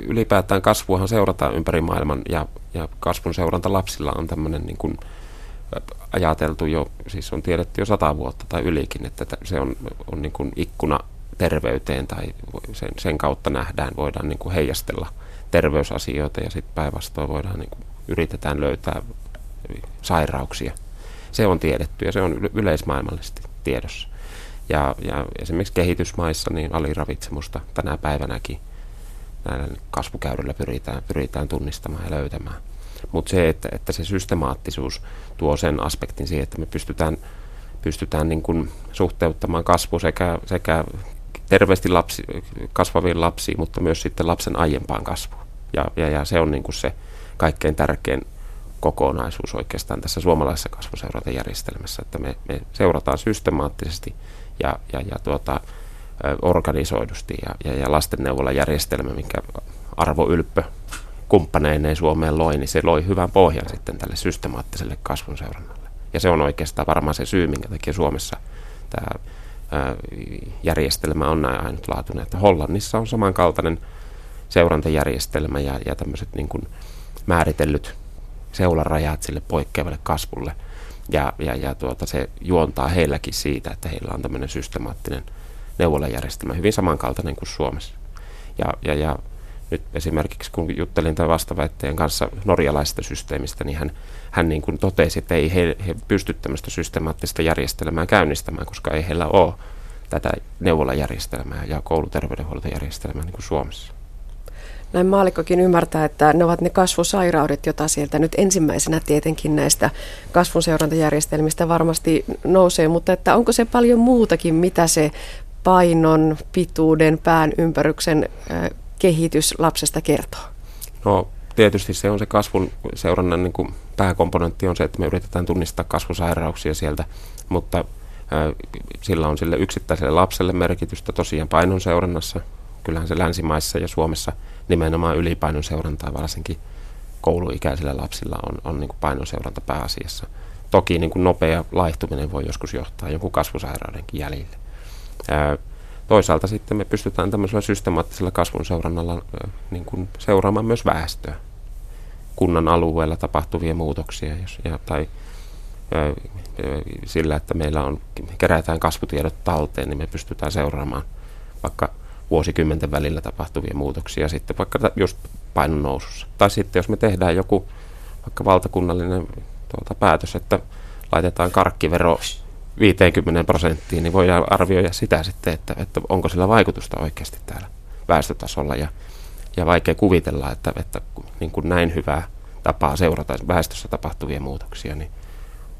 ylipäätään kasvuahan seurataan ympäri maailman ja, ja kasvun seuranta lapsilla on tämmöinen niin kuin ajateltu jo, siis on tiedetty jo sata vuotta tai ylikin, että se on, on niin kuin ikkuna terveyteen tai sen, sen kautta nähdään, voidaan niin kuin heijastella terveysasioita ja sitten päinvastoin voidaan niin kuin, yritetään löytää sairauksia. Se on tiedetty ja se on yleismaailmallisesti tiedossa. Ja, ja esimerkiksi kehitysmaissa niin aliravitsemusta tänä päivänäkin näillä kasvukäydyllä pyritään, pyritään tunnistamaan ja löytämään. Mutta se, että, että se systemaattisuus tuo sen aspektin siihen, että me pystytään, pystytään niin kuin suhteuttamaan kasvu sekä, sekä terveesti lapsi, kasvaviin lapsiin, mutta myös sitten lapsen aiempaan kasvuun. Ja, ja, ja se on niin kuin se kaikkein tärkein kokonaisuus oikeastaan tässä suomalaisessa kasvuseurantajärjestelmässä, että me, me seurataan systemaattisesti ja, ja, ja tuota, organisoidusti ja, ja, ja lastenneuvolajärjestelmä, minkä Arvo Ylppö kumppaneineen Suomeen loi, niin se loi hyvän pohjan sitten tälle systemaattiselle kasvun seurannalle. Ja se on oikeastaan varmaan se syy, minkä takia Suomessa tämä järjestelmä on näin ainutlaatuinen. Että Hollannissa on samankaltainen seurantajärjestelmä ja, ja tämmöiset niin kuin määritellyt seularajat sille poikkeavalle kasvulle. Ja, ja, ja tuota, se juontaa heilläkin siitä, että heillä on tämmöinen systemaattinen neuvolajärjestelmä, hyvin samankaltainen kuin Suomessa. Ja, ja, ja nyt esimerkiksi kun juttelin tämän vastaväitteen kanssa norjalaisesta systeemistä, niin hän, hän niin kuin totesi, että ei he, he pysty tämmöistä systemaattista järjestelmää käynnistämään, koska ei heillä ole tätä neuvolajärjestelmää ja kouluterveydenhuoltojärjestelmää niin kuin Suomessa. Näin maalikkokin ymmärtää, että ne ovat ne kasvusairaudet, joita sieltä nyt ensimmäisenä tietenkin näistä kasvuseurantajärjestelmistä varmasti nousee, mutta että onko se paljon muutakin, mitä se painon, pituuden, pään ympäryksen kehitys lapsesta kertoo? No tietysti se on se kasvun seurannan niin kuin pääkomponentti on se, että me yritetään tunnistaa kasvusairauksia sieltä, mutta sillä on sille yksittäiselle lapselle merkitystä tosiaan painon seurannassa. Kyllähän se länsimaissa ja Suomessa nimenomaan ylipainon seurantaa varsinkin kouluikäisillä lapsilla on, on niin kuin painon seuranta pääasiassa. Toki niin kuin nopea laihtuminen voi joskus johtaa jonkun kasvusairaudenkin jäljille. Toisaalta sitten me pystytään tämmöisellä systemaattisella kasvun seurannalla niin kuin seuraamaan myös väestöä, kunnan alueella tapahtuvia muutoksia jos, ja, tai sillä, että meillä on, kerätään kasvutiedot talteen, niin me pystytään seuraamaan vaikka vuosikymmenten välillä tapahtuvia muutoksia sitten vaikka just painon nousussa. Tai sitten jos me tehdään joku vaikka valtakunnallinen tuota, päätös, että laitetaan karkkivero 50 prosenttiin, niin voidaan arvioida sitä sitten, että, että onko sillä vaikutusta oikeasti täällä väestötasolla. Ja, ja vaikea kuvitella, että, että niin kuin näin hyvää tapaa seurata väestössä tapahtuvia muutoksia, niin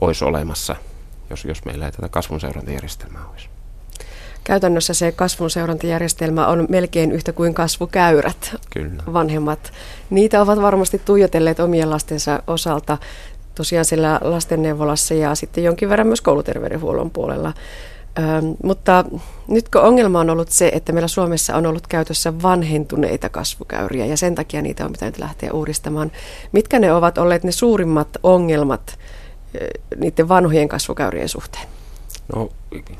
olisi olemassa, jos, jos meillä ei tätä kasvun seurantajärjestelmää olisi. Käytännössä se kasvun seurantajärjestelmä on melkein yhtä kuin kasvukäyrät. Kyllä. Vanhemmat. Niitä ovat varmasti tuijotelleet omien lastensa osalta tosiaan siellä lastenneuvolassa ja sitten jonkin verran myös kouluterveydenhuollon puolella. Ö, mutta nyt kun ongelma on ollut se, että meillä Suomessa on ollut käytössä vanhentuneita kasvukäyriä ja sen takia niitä on pitänyt lähteä uudistamaan. Mitkä ne ovat olleet ne suurimmat ongelmat niiden vanhojen kasvukäyrien suhteen? No,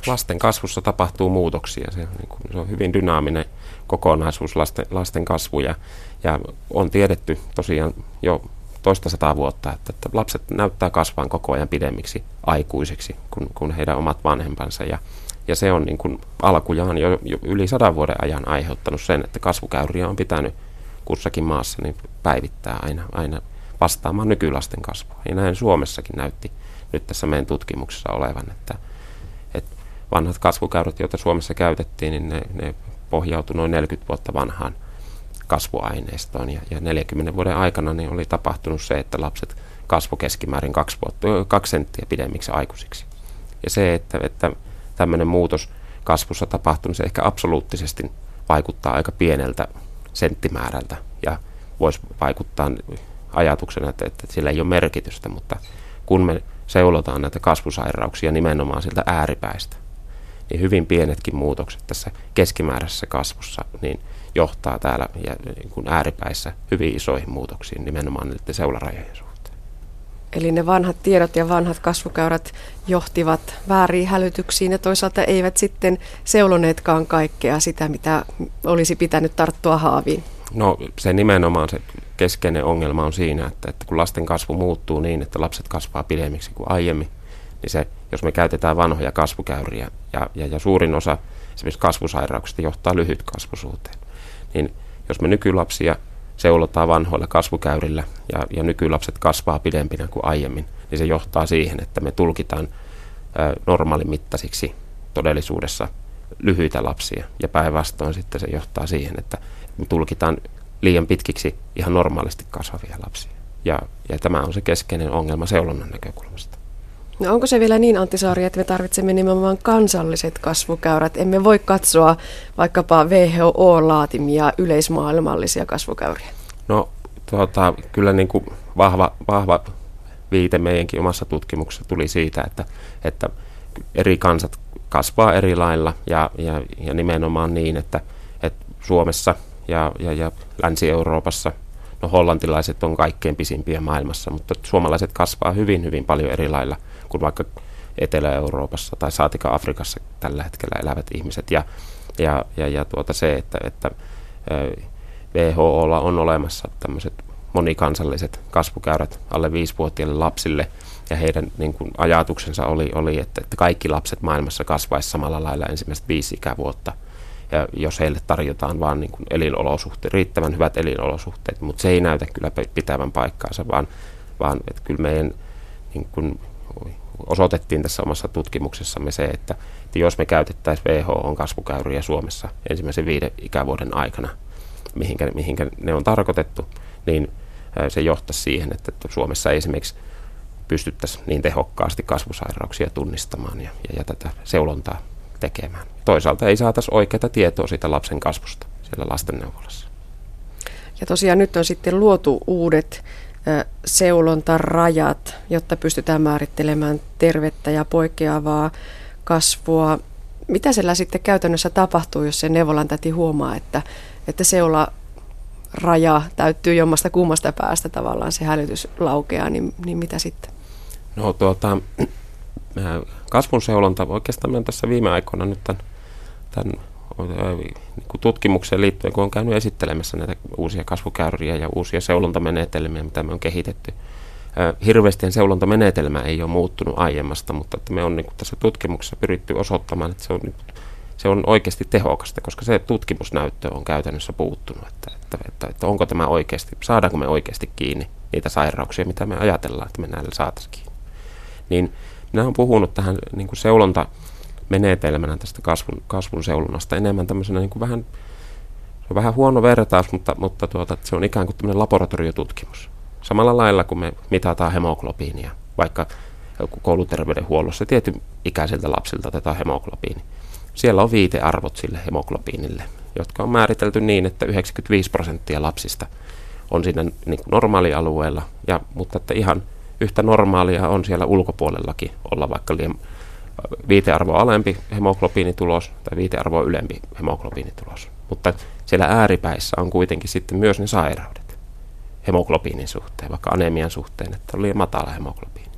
lasten kasvussa tapahtuu muutoksia. Se niin kuin, se on hyvin dynaaminen kokonaisuus lasten, lasten kasvu ja, ja on tiedetty tosiaan jo toista sataa vuotta, että, että lapset näyttää kasvaan koko ajan pidemmiksi aikuisiksi kuin, kuin heidän omat vanhempansa. Ja, ja se on niin kuin alkujaan jo, jo yli sadan vuoden ajan aiheuttanut sen, että kasvukäyriä on pitänyt kussakin maassa niin päivittää aina, aina vastaamaan nykylasten kasvua. Ja näin Suomessakin näytti nyt tässä meidän tutkimuksessa olevan, että, että vanhat kasvukäyrät, joita Suomessa käytettiin, niin ne, ne pohjautui noin 40 vuotta vanhaan kasvuaineistoon. Ja, ja 40 vuoden aikana niin oli tapahtunut se, että lapset kasvo keskimäärin kaksi, vuotta, kaksi senttiä pidemmiksi aikuisiksi. Ja se, että, että tämmöinen muutos kasvussa tapahtunut, se ehkä absoluuttisesti vaikuttaa aika pieneltä senttimäärältä ja voisi vaikuttaa ajatuksena, että, että sillä ei ole merkitystä, mutta kun me seulotaan näitä kasvusairauksia nimenomaan siltä ääripäistä, niin hyvin pienetkin muutokset tässä keskimääräisessä kasvussa, niin johtaa täällä ja niin kuin ääripäissä hyvin isoihin muutoksiin nimenomaan niiden seularajojen suhteen. Eli ne vanhat tiedot ja vanhat kasvukäyrät johtivat väärin hälytyksiin ja toisaalta eivät sitten seuloneetkaan kaikkea sitä, mitä olisi pitänyt tarttua haaviin. No se nimenomaan se keskeinen ongelma on siinä, että, että kun lasten kasvu muuttuu niin, että lapset kasvaa pidemmiksi kuin aiemmin, niin se, jos me käytetään vanhoja kasvukäyriä ja, ja, ja suurin osa esimerkiksi kasvusairauksista johtaa lyhytkasvuisuuteen, niin jos me nykylapsia seulotaan vanhoilla kasvukäyrillä ja, ja nykylapset kasvaa pidempinä kuin aiemmin, niin se johtaa siihen, että me tulkitaan normaalimittaisiksi todellisuudessa lyhyitä lapsia ja päinvastoin sitten se johtaa siihen, että me tulkitaan liian pitkiksi ihan normaalisti kasvavia lapsia. Ja, ja tämä on se keskeinen ongelma seulonnan näkökulmasta. No onko se vielä niin, Antti Saari, että me tarvitsemme nimenomaan kansalliset kasvukäyrät? Emme voi katsoa vaikkapa WHO-laatimia yleismaailmallisia kasvukäyriä. No tuota, kyllä niin kuin vahva, vahva viite meidänkin omassa tutkimuksessa tuli siitä, että, että eri kansat kasvaa eri lailla ja, ja, ja nimenomaan niin, että, että Suomessa ja, ja, ja Länsi-Euroopassa, no hollantilaiset on kaikkein pisimpiä maailmassa, mutta suomalaiset kasvaa hyvin, hyvin paljon eri lailla – kuin vaikka Etelä-Euroopassa tai saatika Afrikassa tällä hetkellä elävät ihmiset. Ja, ja, ja, ja tuota se, että, että WHOlla on olemassa tämmöiset monikansalliset kasvukäyrät alle 5-vuotiaille lapsille, ja heidän niin kuin, ajatuksensa oli, oli että, että kaikki lapset maailmassa kasvaisi samalla lailla ensimmäiset viisi ikävuotta, ja jos heille tarjotaan vain niin elinolosuhteet, riittävän hyvät elinolosuhteet, mutta se ei näytä kyllä pitävän paikkaansa, vaan, vaan että kyllä meidän niin kuin, osoitettiin tässä omassa tutkimuksessamme se, että, että jos me käytettäisiin WHO kasvukäyriä Suomessa ensimmäisen viiden ikävuoden aikana, mihinkä, mihinkä ne on tarkoitettu, niin se johtaisi siihen, että, Suomessa esimerkiksi pystyttäisiin niin tehokkaasti kasvusairauksia tunnistamaan ja, ja, ja tätä seulontaa tekemään. Toisaalta ei saataisi oikeaa tietoa siitä lapsen kasvusta siellä lastenneuvolassa. Ja tosiaan nyt on sitten luotu uudet seulontarajat, jotta pystytään määrittelemään tervettä ja poikkeavaa kasvua. Mitä siellä sitten käytännössä tapahtuu, jos se neuvolan täti huomaa, että, että seula raja täyttyy jommasta kummasta päästä tavallaan se hälytys laukeaa, niin, niin mitä sitten? No tuota, kasvun seulonta, oikeastaan olen tässä viime aikoina nyt tämän, tämän niin tutkimukseen liittyen, kun on käynyt esittelemässä näitä uusia kasvukäyriä ja uusia seulontamenetelmiä, mitä me on kehitetty. Hirveästi seulontamenetelmä ei ole muuttunut aiemmasta, mutta että me on niin tässä tutkimuksessa pyritty osoittamaan, että se on, se on oikeasti tehokasta, koska se tutkimusnäyttö on käytännössä puuttunut, että, että, että, että onko tämä oikeasti, saadaanko me oikeasti kiinni niitä sairauksia, mitä me ajatellaan, että me näillä saataisiin kiinni. Niin minä olen puhunut tähän niin kuin seulonta menetelmänä tästä kasvun, kasvun seulonnasta enemmän tämmöisenä niin kuin vähän, se on vähän huono vertaus, mutta, mutta tuota, se on ikään kuin tämmöinen laboratoriotutkimus. Samalla lailla, kun me mitataan hemoglobiinia, vaikka kouluterveydenhuollossa tietyn ikäisiltä lapsilta otetaan hemoglobiini. Siellä on viitearvot sille hemoglobiinille, jotka on määritelty niin, että 95 prosenttia lapsista on siinä niin normaalialueella, ja, mutta että ihan yhtä normaalia on siellä ulkopuolellakin olla vaikka liian viitearvo alempi hemoglobiinitulos tai viitearvo ylempi hemoglobiinitulos. Mutta siellä ääripäissä on kuitenkin sitten myös ne sairaudet hemoglobiinin suhteen, vaikka anemian suhteen, että on matala hemoglobiini.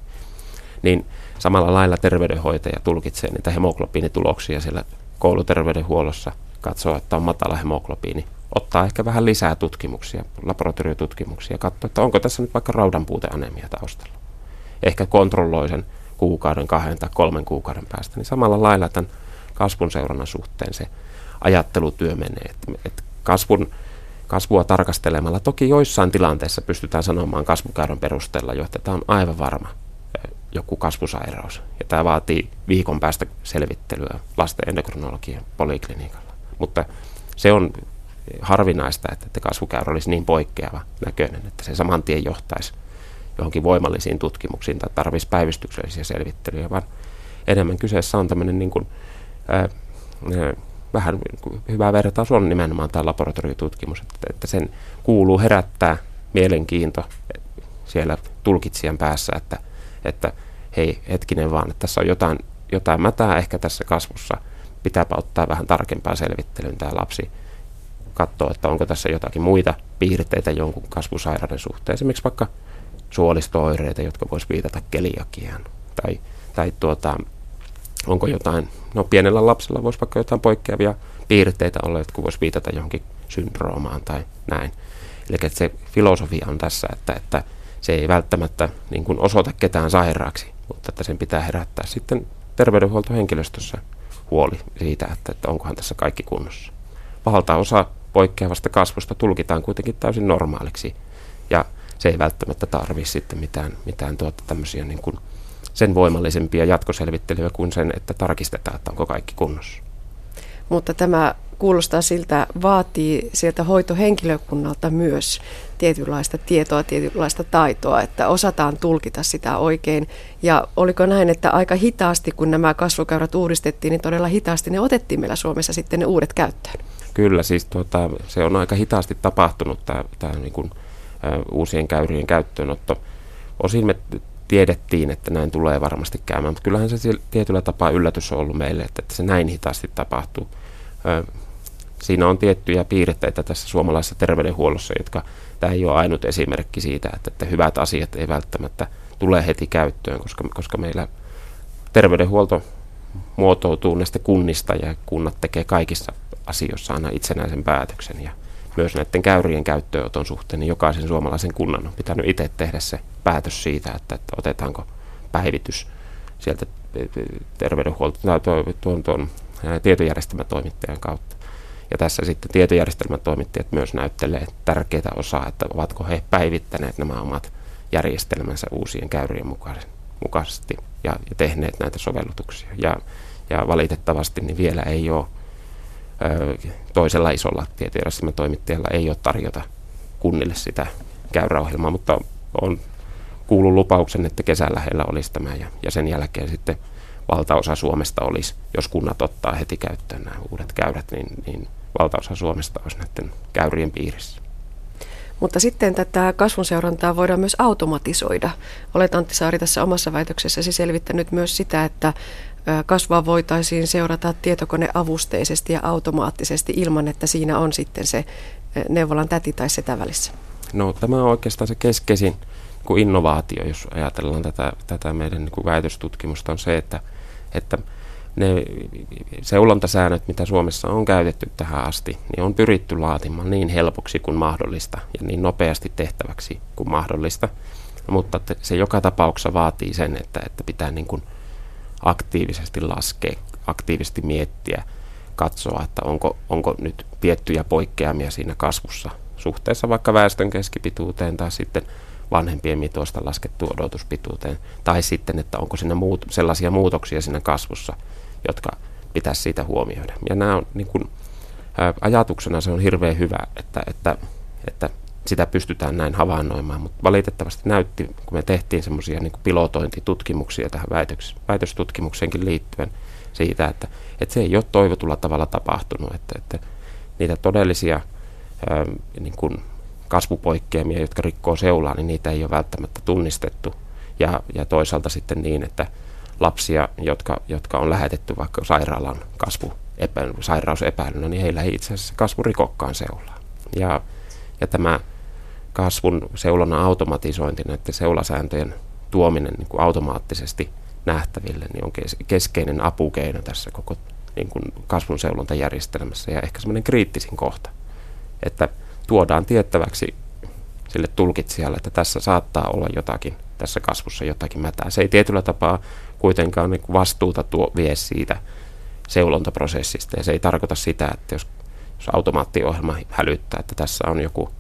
Niin samalla lailla terveydenhoitaja tulkitsee niitä hemoglobiinituloksia siellä kouluterveydenhuollossa, katsoo, että on matala hemoglobiini, ottaa ehkä vähän lisää tutkimuksia, laboratoriotutkimuksia, katsoo, että onko tässä nyt vaikka raudanpuuteanemia taustalla. Ehkä kontrolloi sen kuukauden, kahden tai kolmen kuukauden päästä, niin samalla lailla tämän kasvun seurannan suhteen se ajattelutyö menee. Että, että kasvun, kasvua tarkastelemalla toki joissain tilanteissa pystytään sanomaan kasvukäyrän perusteella jo, että tämä on aivan varma joku kasvusairaus. Ja tämä vaatii viikon päästä selvittelyä lasten endokrinologian poliklinikalla. Mutta se on harvinaista, että kasvukäyrä olisi niin poikkeava näköinen, että se saman tien johtaisi johonkin voimallisiin tutkimuksiin tai tarvitsisi päivystyksellisiä selvittelyjä, vaan enemmän kyseessä on tämmöinen niin kuin, ää, ää, vähän hyvä vertaus on nimenomaan tämä laboratoriotutkimus, että, että sen kuuluu herättää mielenkiinto siellä tulkitsijan päässä, että, että hei hetkinen vaan, että tässä on jotain, jotain mätää ehkä tässä kasvussa, pitääpä ottaa vähän tarkempaa selvittelyyn tämä lapsi, katsoa, että onko tässä jotakin muita piirteitä jonkun kasvusairauden suhteen, esimerkiksi vaikka suolistooireita, jotka voisi viitata keliakiaan. Tai, tai tuota, onko jotain, no pienellä lapsella voisi vaikka jotain poikkeavia piirteitä olla, jotka voisi viitata johonkin syndroomaan tai näin. Eli että se filosofia on tässä, että, että se ei välttämättä niin kuin osoita ketään sairaaksi, mutta että sen pitää herättää sitten terveydenhuoltohenkilöstössä huoli siitä, että, että onkohan tässä kaikki kunnossa. Valtaosa poikkeavasta kasvusta tulkitaan kuitenkin täysin normaaliksi ja se ei välttämättä tarvitse sitten mitään, mitään tuota tämmöisiä niin kuin sen voimallisempia jatkoselvittelyjä kuin sen, että tarkistetaan, että onko kaikki kunnossa. Mutta tämä kuulostaa siltä, vaatii sieltä hoitohenkilökunnalta myös tietynlaista tietoa, tietynlaista taitoa, että osataan tulkita sitä oikein. Ja oliko näin, että aika hitaasti, kun nämä kasvukäyrät uudistettiin, niin todella hitaasti ne otettiin meillä Suomessa sitten ne uudet käyttöön? Kyllä, siis tuota, se on aika hitaasti tapahtunut tämä, tämä niin kuin, uusien käyrien käyttöönotto. Osin me tiedettiin, että näin tulee varmasti käymään, mutta kyllähän se tietyllä tapaa yllätys on ollut meille, että, että se näin hitaasti tapahtuu. Siinä on tiettyjä piirteitä tässä suomalaisessa terveydenhuollossa, jotka tämä ei ole ainut esimerkki siitä, että, että hyvät asiat ei välttämättä tule heti käyttöön, koska, koska meillä terveydenhuolto muotoutuu näistä kunnista ja kunnat tekee kaikissa asioissa aina itsenäisen päätöksen ja myös näiden käyrien käyttöönoton suhteen, niin jokaisen suomalaisen kunnan on pitänyt itse tehdä se päätös siitä, että, että otetaanko päivitys sieltä terveydenhuolto, tuon, tuon, tuon tietojärjestelmätoimittajan kautta. Ja tässä sitten tietojärjestelmätoimittajat myös näyttelee tärkeää osaa, että ovatko he päivittäneet nämä omat järjestelmänsä uusien käyrien mukaisesti ja, ja tehneet näitä sovellutuksia. Ja, ja valitettavasti niin vielä ei ole toisella isolla tietojärjestelmätoimittajalla ei ole tarjota kunnille sitä käyräohjelmaa, mutta on kuullut lupauksen, että kesällä heillä olisi tämä ja, ja sen jälkeen sitten valtaosa Suomesta olisi, jos kunnat ottaa heti käyttöön nämä uudet käyrät, niin, niin valtaosa Suomesta olisi näiden käyrien piirissä. Mutta sitten tätä kasvun seurantaa voidaan myös automatisoida. Olet Antti Saari tässä omassa väitöksessäsi selvittänyt myös sitä, että kasvua voitaisiin seurata tietokoneavusteisesti ja automaattisesti ilman, että siinä on sitten se neuvolan täti tai setä välissä. No tämä on oikeastaan se keskeisin kuin innovaatio, jos ajatellaan tätä, tätä meidän niin väitöstutkimusta, on se, että, että ne seulontasäännöt, mitä Suomessa on käytetty tähän asti, niin on pyritty laatimaan niin helpoksi kuin mahdollista ja niin nopeasti tehtäväksi kuin mahdollista. Mutta se joka tapauksessa vaatii sen, että, että pitää niin kuin aktiivisesti laskea, aktiivisesti miettiä, katsoa, että onko, onko nyt tiettyjä poikkeamia siinä kasvussa suhteessa vaikka väestön keskipituuteen tai sitten vanhempien mitoista laskettu odotuspituuteen, tai sitten, että onko siinä muut, sellaisia muutoksia siinä kasvussa, jotka pitäisi siitä huomioida. Ja nämä on niin kuin, ajatuksena se on hirveän hyvä, että, että, että sitä pystytään näin havainnoimaan, mutta valitettavasti näytti, kun me tehtiin semmoisia niin pilotointitutkimuksia tähän väitöks, väitöstutkimukseenkin liittyen siitä, että, että se ei ole toivotulla tavalla tapahtunut, että, että niitä todellisia ää, niin kuin kasvupoikkeamia, jotka rikkoo seulaa, niin niitä ei ole välttämättä tunnistettu. Ja, ja toisaalta sitten niin, että lapsia, jotka, jotka on lähetetty vaikka sairaalan kasvu epä, sairausepäilynä, niin heillä ei itse asiassa kasvu rikokkaan seulaa. Ja, ja tämä kasvun seulonnan automatisointi, näiden seulasääntöjen tuominen niin kuin automaattisesti nähtäville, niin on keskeinen apukeino tässä koko niin kuin kasvun seulontajärjestelmässä ja ehkä semmoinen kriittisin kohta, että tuodaan tiettäväksi sille tulkitsijalle, että tässä saattaa olla jotakin, tässä kasvussa jotakin mätää. Se ei tietyllä tapaa kuitenkaan niin vastuuta tuo vie siitä seulontaprosessista ja se ei tarkoita sitä, että jos, jos automaattiohjelma hälyttää, että tässä on joku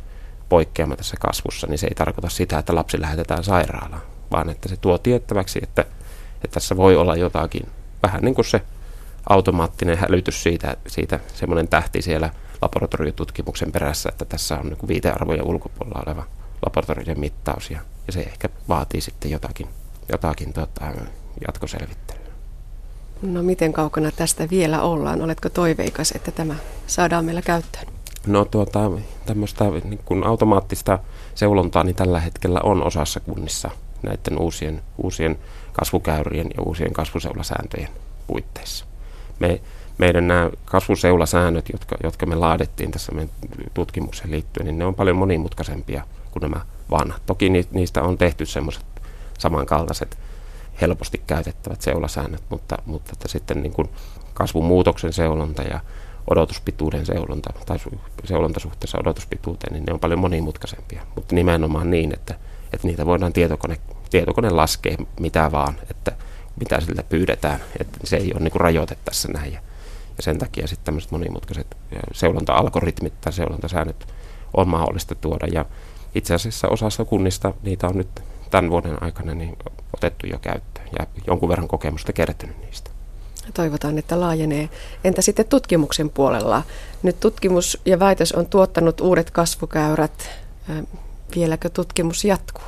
poikkeama tässä kasvussa, niin se ei tarkoita sitä, että lapsi lähetetään sairaalaan, vaan että se tuo tiettäväksi, että, että tässä voi olla jotakin, vähän niin kuin se automaattinen hälytys siitä, siitä semmoinen tähti siellä laboratoriotutkimuksen perässä, että tässä on niin viitearvojen ulkopuolella oleva laboratorion mittaus ja, ja se ehkä vaatii sitten jotakin, jotakin tota, jatkoselvittelyä. No miten kaukana tästä vielä ollaan? Oletko toiveikas, että tämä saadaan meillä käyttöön? No tuota, tämmöistä niin kuin automaattista seulontaa niin tällä hetkellä on osassa kunnissa näiden uusien, uusien kasvukäyrien ja uusien kasvuseulasääntöjen puitteissa. Me meidän nämä kasvuseulasäännöt, jotka, jotka me laadettiin tässä meidän tutkimukseen liittyen, niin ne on paljon monimutkaisempia kuin nämä vanhat. Toki niistä on tehty semmoiset samankaltaiset helposti käytettävät seulasäännöt, mutta, mutta että sitten niin kuin kasvumuutoksen seulonta ja odotuspituuden seulonta tai seulonta suhteessa odotuspituuteen, niin ne on paljon monimutkaisempia. Mutta nimenomaan niin, että, että niitä voidaan tietokone, tietokone laskea mitä vaan, että mitä siltä pyydetään. Että se ei ole niin kuin rajoite tässä näin. Ja, ja sen takia sitten tämmöiset monimutkaiset seulonta-algoritmit tai seulontasäännöt on mahdollista tuoda. Ja itse asiassa osassa kunnista niitä on nyt tämän vuoden aikana niin otettu jo käyttöön ja jonkun verran kokemusta kertynyt niistä. Toivotaan, että laajenee. Entä sitten tutkimuksen puolella? Nyt tutkimus ja väitös on tuottanut uudet kasvukäyrät. Vieläkö tutkimus jatkuu?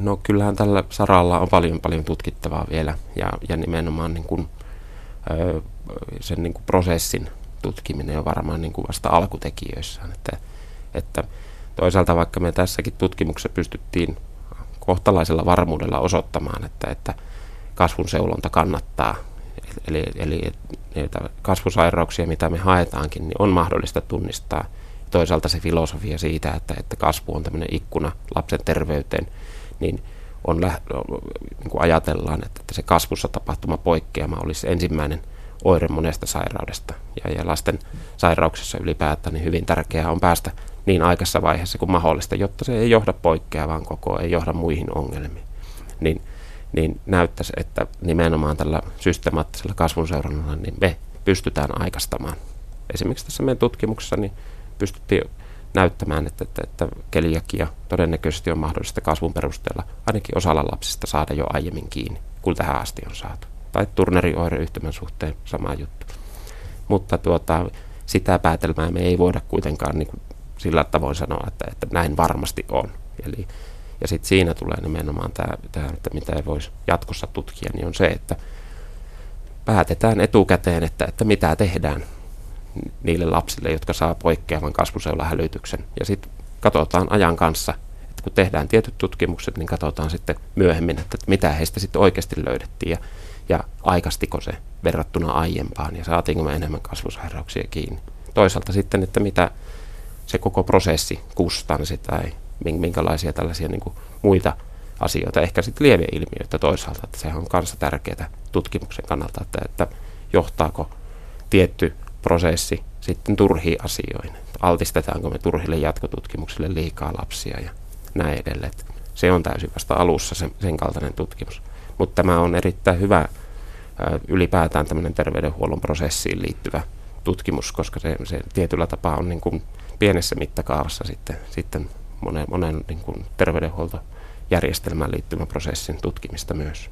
No kyllähän tällä saralla on paljon paljon tutkittavaa vielä ja, ja nimenomaan niin kuin, sen niin kuin prosessin tutkiminen on varmaan niin kuin vasta alkutekijöissään. Että, että toisaalta vaikka me tässäkin tutkimuksessa pystyttiin kohtalaisella varmuudella osoittamaan, että, että kasvun seulonta kannattaa. Eli, eli niitä kasvusairauksia, mitä me haetaankin, niin on mahdollista tunnistaa. Toisaalta se filosofia siitä, että, että kasvu on tämmöinen ikkuna lapsen terveyteen, niin on niin kuin ajatellaan, että, että se kasvussa tapahtuma poikkeama olisi ensimmäinen oire monesta sairaudesta. Ja, ja lasten sairauksissa ylipäätään niin hyvin tärkeää on päästä niin aikaisessa vaiheessa kuin mahdollista, jotta se ei johda poikkeavaan koko, ei johda muihin ongelmiin. Niin, niin näyttäisi, että nimenomaan tällä systemaattisella kasvun seurannalla niin me pystytään aikastamaan. Esimerkiksi tässä meidän tutkimuksessa niin pystyttiin näyttämään, että, että, että keliakia todennäköisesti on mahdollista kasvun perusteella ainakin osalla lapsista saada jo aiemmin kiinni, kuin tähän asti on saatu. Tai Turneri-oireyhtymän suhteen sama juttu. Mutta tuota, sitä päätelmää me ei voida kuitenkaan niin kuin sillä tavoin sanoa, että, että näin varmasti on. Eli, ja sitten siinä tulee nimenomaan tämä, että mitä ei voisi jatkossa tutkia, niin on se, että päätetään etukäteen, että, että mitä tehdään niille lapsille, jotka saa poikkeavan kasvuseulahälytyksen. Ja sitten katsotaan ajan kanssa, että kun tehdään tietyt tutkimukset, niin katsotaan sitten myöhemmin, että mitä heistä sitten oikeasti löydettiin ja, ja aikastiko se verrattuna aiempaan ja saatiinko me enemmän kasvusairauksia kiinni. Toisaalta sitten, että mitä se koko prosessi, kustansi tai minkälaisia tällaisia niin kuin muita asioita, ehkä sitten lieveilmiöitä toisaalta, että sehän on kanssa tärkeää tutkimuksen kannalta, että, että johtaako tietty prosessi sitten turhiin asioihin, altistetaanko me turhille jatkotutkimuksille liikaa lapsia ja näin edelleen. Se on täysin vasta alussa sen, sen kaltainen tutkimus. Mutta tämä on erittäin hyvä ylipäätään tämmöinen terveydenhuollon prosessiin liittyvä tutkimus, koska se, se tietyllä tapaa on niin kuin pienessä mittakaavassa sitten, sitten monen, monen niin kuin terveydenhuoltojärjestelmään liittyvän prosessin tutkimista myös.